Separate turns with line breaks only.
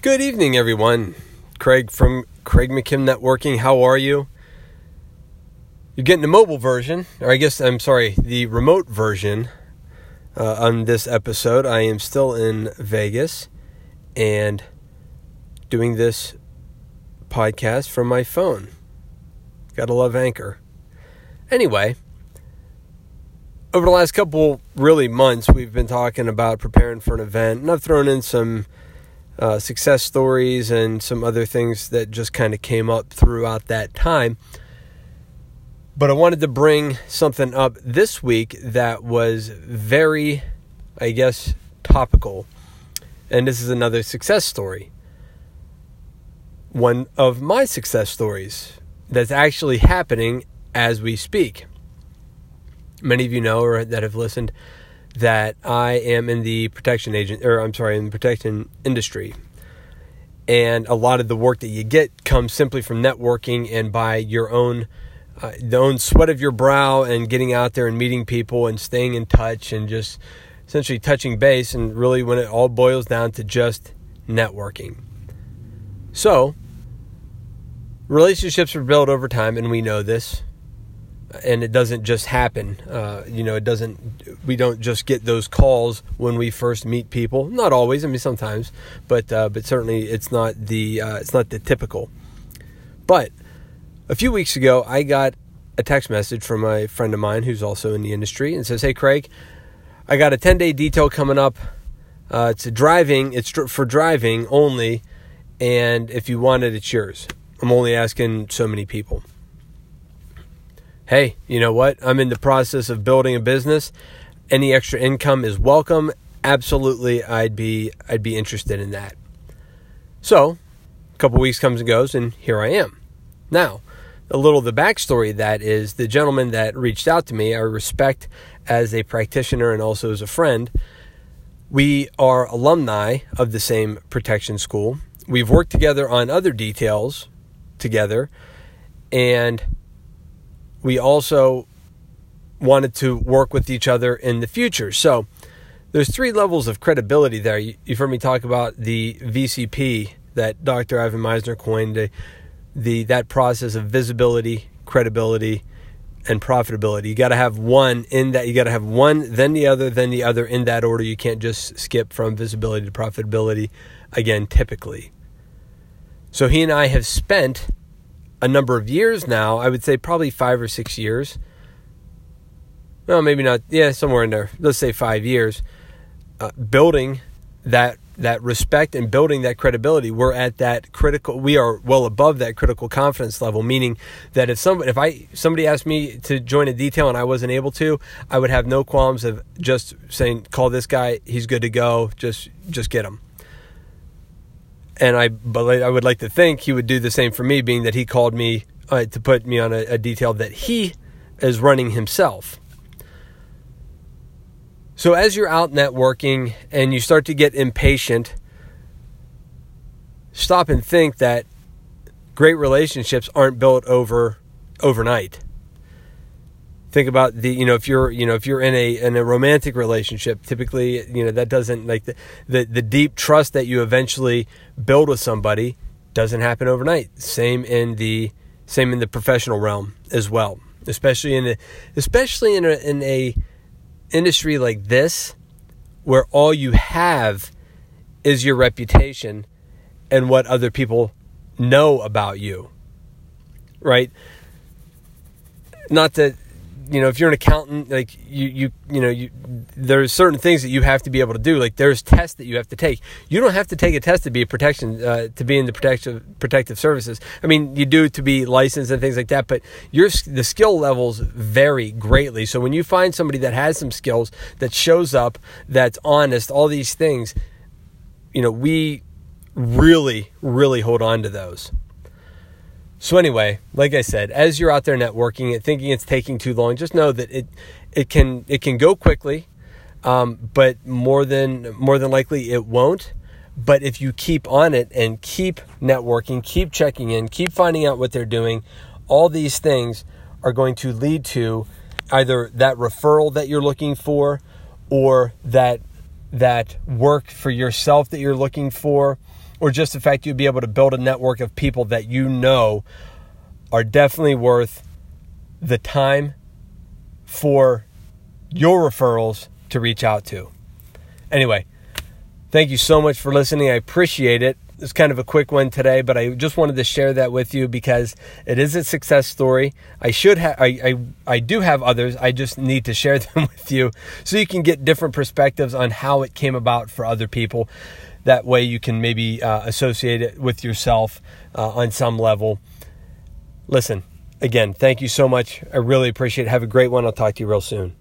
Good evening, everyone. Craig from Craig McKim Networking. How are you? You're getting the mobile version, or I guess I'm sorry, the remote version uh, on this episode. I am still in Vegas and doing this podcast from my phone. Gotta love Anchor. Anyway, over the last couple really months, we've been talking about preparing for an event, and I've thrown in some uh, success stories and some other things that just kind of came up throughout that time. But I wanted to bring something up this week that was very, I guess, topical. And this is another success story. One of my success stories that's actually happening as we speak. Many of you know or that have listened that I am in the protection agent, or I'm sorry, in the protection industry. And a lot of the work that you get comes simply from networking and by your own, uh, the own sweat of your brow and getting out there and meeting people and staying in touch and just essentially touching base. And really, when it all boils down to just networking. So, relationships are built over time, and we know this and it doesn't just happen. Uh, you know, it doesn't. We don't just get those calls when we first meet people. Not always. I mean, sometimes, but uh, but certainly it's not the uh, it's not the typical. But a few weeks ago, I got a text message from a friend of mine who's also in the industry and says, "Hey, Craig, I got a ten day detail coming up. Uh, it's driving. It's for driving only, and if you want it, it's yours. I'm only asking so many people." Hey, you know what? I'm in the process of building a business. Any extra income is welcome. Absolutely, I'd be I'd be interested in that. So, a couple weeks comes and goes, and here I am. Now, a little of the backstory that is the gentleman that reached out to me, I respect as a practitioner and also as a friend. We are alumni of the same protection school. We've worked together on other details together, and we also wanted to work with each other in the future. So there's three levels of credibility there. You've heard me talk about the VCP that Dr. Ivan Misner coined, the, the that process of visibility, credibility, and profitability. You got to have one in that. You got to have one, then the other, then the other in that order. You can't just skip from visibility to profitability. Again, typically. So he and I have spent a number of years now. I would say probably five or six years. Well, maybe not. Yeah, somewhere in there. Let's say five years. Uh, building that that respect and building that credibility. We're at that critical. We are well above that critical confidence level. Meaning that if some if I somebody asked me to join a detail and I wasn't able to, I would have no qualms of just saying, "Call this guy. He's good to go. Just just get him." And I, but I would like to think he would do the same for me, being that he called me uh, to put me on a, a detail that he is running himself. So as you're out networking and you start to get impatient, stop and think that great relationships aren't built over overnight think about the you know if you're you know if you're in a in a romantic relationship typically you know that doesn't like the the, the deep trust that you eventually build with somebody doesn't happen overnight. Same in the same in the professional realm as well. Especially in a especially in a in a industry like this where all you have is your reputation and what other people know about you right? Not that you know, if you're an accountant, like you, you, you know, you, there's certain things that you have to be able to do. Like there's tests that you have to take. You don't have to take a test to be a protection, uh, to be in the protective protective services. I mean, you do to be licensed and things like that, but your the skill levels vary greatly. So when you find somebody that has some skills, that shows up, that's honest, all these things, you know, we really, really hold on to those. So anyway, like I said, as you're out there networking and thinking it's taking too long, just know that it it can it can go quickly, um, but more than more than likely it won't. But if you keep on it and keep networking, keep checking in, keep finding out what they're doing, all these things are going to lead to either that referral that you're looking for or that that work for yourself that you're looking for, or just the fact you'll be able to build a network of people that you know are definitely worth the time for your referrals to reach out to. Anyway, thank you so much for listening. I appreciate it. It's kind of a quick one today, but I just wanted to share that with you because it is a success story. I should have, I, I, I do have others. I just need to share them with you so you can get different perspectives on how it came about for other people. That way, you can maybe uh, associate it with yourself uh, on some level. Listen, again, thank you so much. I really appreciate it. Have a great one. I'll talk to you real soon.